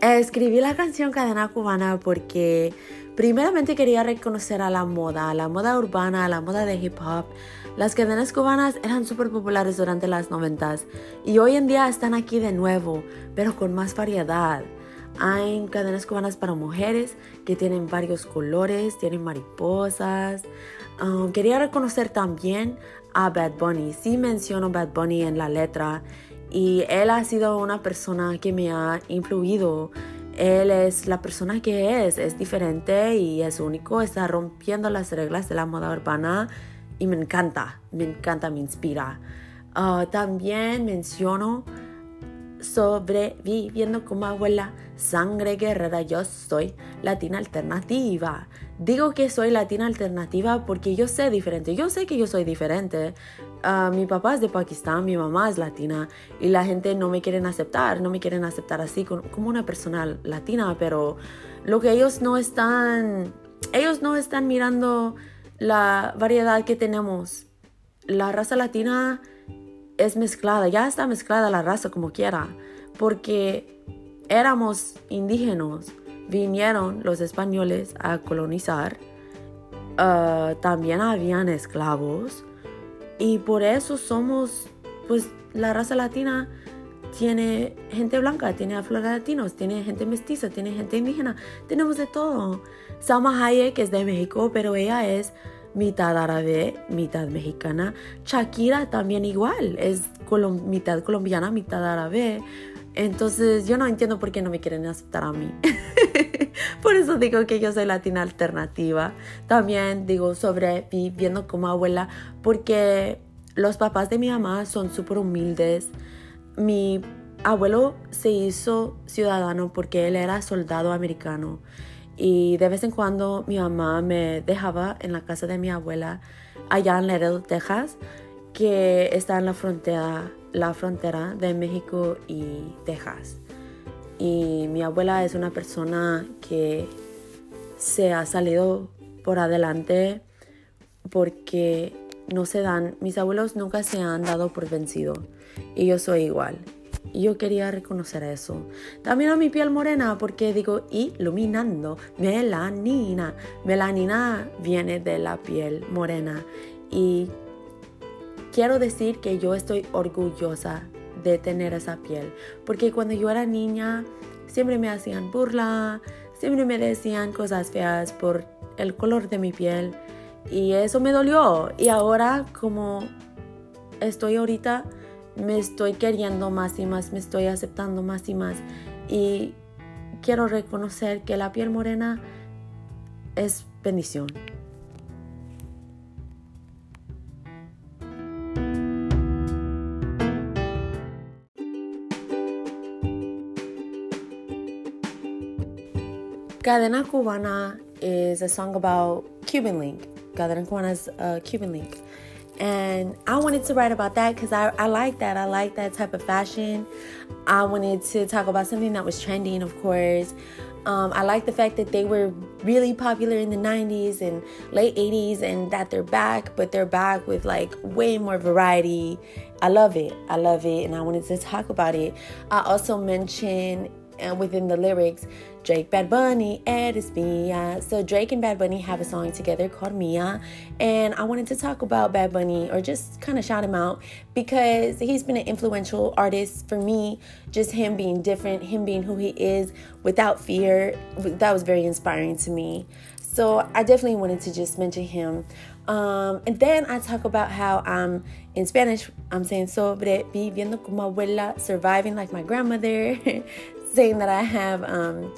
Escribí la canción Cadena Cubana porque primeramente quería reconocer a la moda, la moda urbana, a la moda de hip hop. Las cadenas cubanas eran súper populares durante las noventas y hoy en día están aquí de nuevo, pero con más variedad. Hay cadenas cubanas para mujeres que tienen varios colores, tienen mariposas. Um, quería reconocer también a Bad Bunny. Sí menciono Bad Bunny en la letra y él ha sido una persona que me ha influido. Él es la persona que es, es diferente y es único, está rompiendo las reglas de la moda urbana y me encanta, me encanta, me inspira. Ah, también menciono sobreviviendo como abuela, sangre guerrera, yo soy latina alternativa. Digo que soy latina alternativa porque yo sé diferente, yo sé que yo soy diferente. Ah, mi papá es de Pakistán, mi mamá es latina y la gente no me quieren aceptar, no me quieren aceptar así como una persona latina, pero lo que ellos no están, ellos no están mirando la variedad que tenemos. La raza latina es mezclada, ya está mezclada la raza como quiera, porque éramos indígenas, vinieron los españoles a colonizar, ah, también habían esclavos y por eso somos, pues la raza latina tiene gente blanca, tiene afro-latinos, tiene gente mestiza, tiene gente indígena, tenemos de todo. Salma Hayek es de México, pero ella es mitad árabe, mitad mexicana. Shakira también igual, es mitad colombiana, mitad árabe. Entonces yo no entiendo por qué no me quieren aceptar a mí. por eso digo que yo soy latina alternativa. También digo sobre viviendo como abuela porque los papás de mi mamá son súper humildes. Mi abuelo se hizo ciudadano porque él era soldado americano y de vez en cuando mi mamá me dejaba en la casa de mi abuela allá en Laredo, Texas, que está en la frontera, la frontera de México y Texas. Y mi abuela es una persona que se ha salido por adelante porque no se dan, mis abuelos nunca se han dado por vencido y yo soy igual. Y yo quería reconocer eso. También a mi piel morena, porque digo iluminando, melanina. Melanina viene de la piel morena. Y quiero decir que yo estoy orgullosa de tener esa piel. Porque cuando yo era niña, siempre me hacían burla, siempre me decían cosas feas por el color de mi piel. Y eso me dolió. Y ahora, como estoy ahorita, me estoy queriendo más y más, me estoy aceptando más y más. Y quiero reconocer que la piel morena es bendición. Cadena Cubana is a song about Cuban Link. Cadena Cubana is a Cuban Link. And I wanted to write about that because I, I like that. I like that type of fashion. I wanted to talk about something that was trending, of course. Um, I like the fact that they were really popular in the 90s and late 80s and that they're back, but they're back with like way more variety. I love it. I love it. And I wanted to talk about it. I also mentioned uh, within the lyrics Drake, Bad Bunny, Ed is Mia. So Drake and Bad Bunny have a song together called Mia, and I wanted to talk about Bad Bunny or just kind of shout him out because he's been an influential artist for me. Just him being different, him being who he is without fear, that was very inspiring to me. So I definitely wanted to just mention him. Um, and then I talk about how I'm in Spanish, I'm saying sobre viviendo como abuela, surviving like my grandmother, saying that I have um,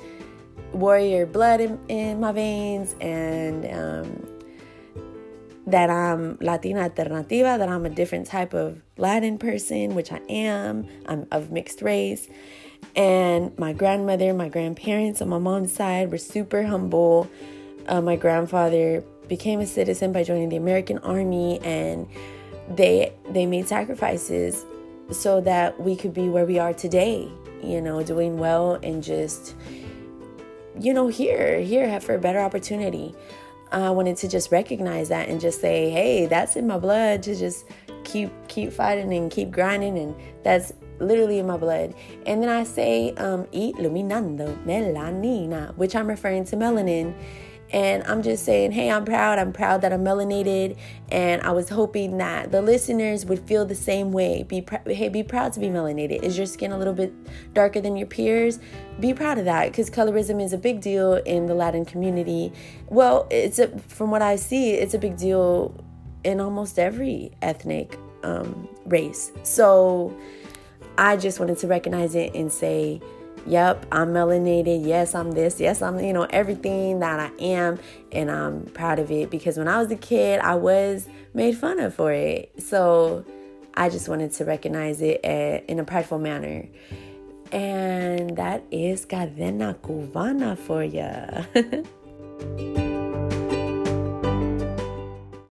warrior blood in, in my veins and um, that I'm Latina Alternativa, that I'm a different type of Latin person, which I am. I'm of mixed race. And my grandmother, my grandparents on my mom's side were super humble. Uh, my grandfather became a citizen by joining the American Army, and they they made sacrifices so that we could be where we are today. You know, doing well and just you know, here, here have for a better opportunity. I wanted to just recognize that and just say, hey, that's in my blood to just keep keep fighting and keep grinding, and that's literally in my blood. And then I say um, luminando melanina, which I'm referring to melanin. And I'm just saying, hey, I'm proud. I'm proud that I'm melanated. And I was hoping that the listeners would feel the same way. Be pr- hey, be proud to be melanated. Is your skin a little bit darker than your peers? Be proud of that because colorism is a big deal in the Latin community. Well, it's a, from what I see, it's a big deal in almost every ethnic um, race. So I just wanted to recognize it and say, Yep, I'm melanated. Yes, I'm this. Yes, I'm, you know, everything that I am. And I'm proud of it because when I was a kid, I was made fun of for it. So I just wanted to recognize it in a prideful manner. And that is Cadena Cubana for you.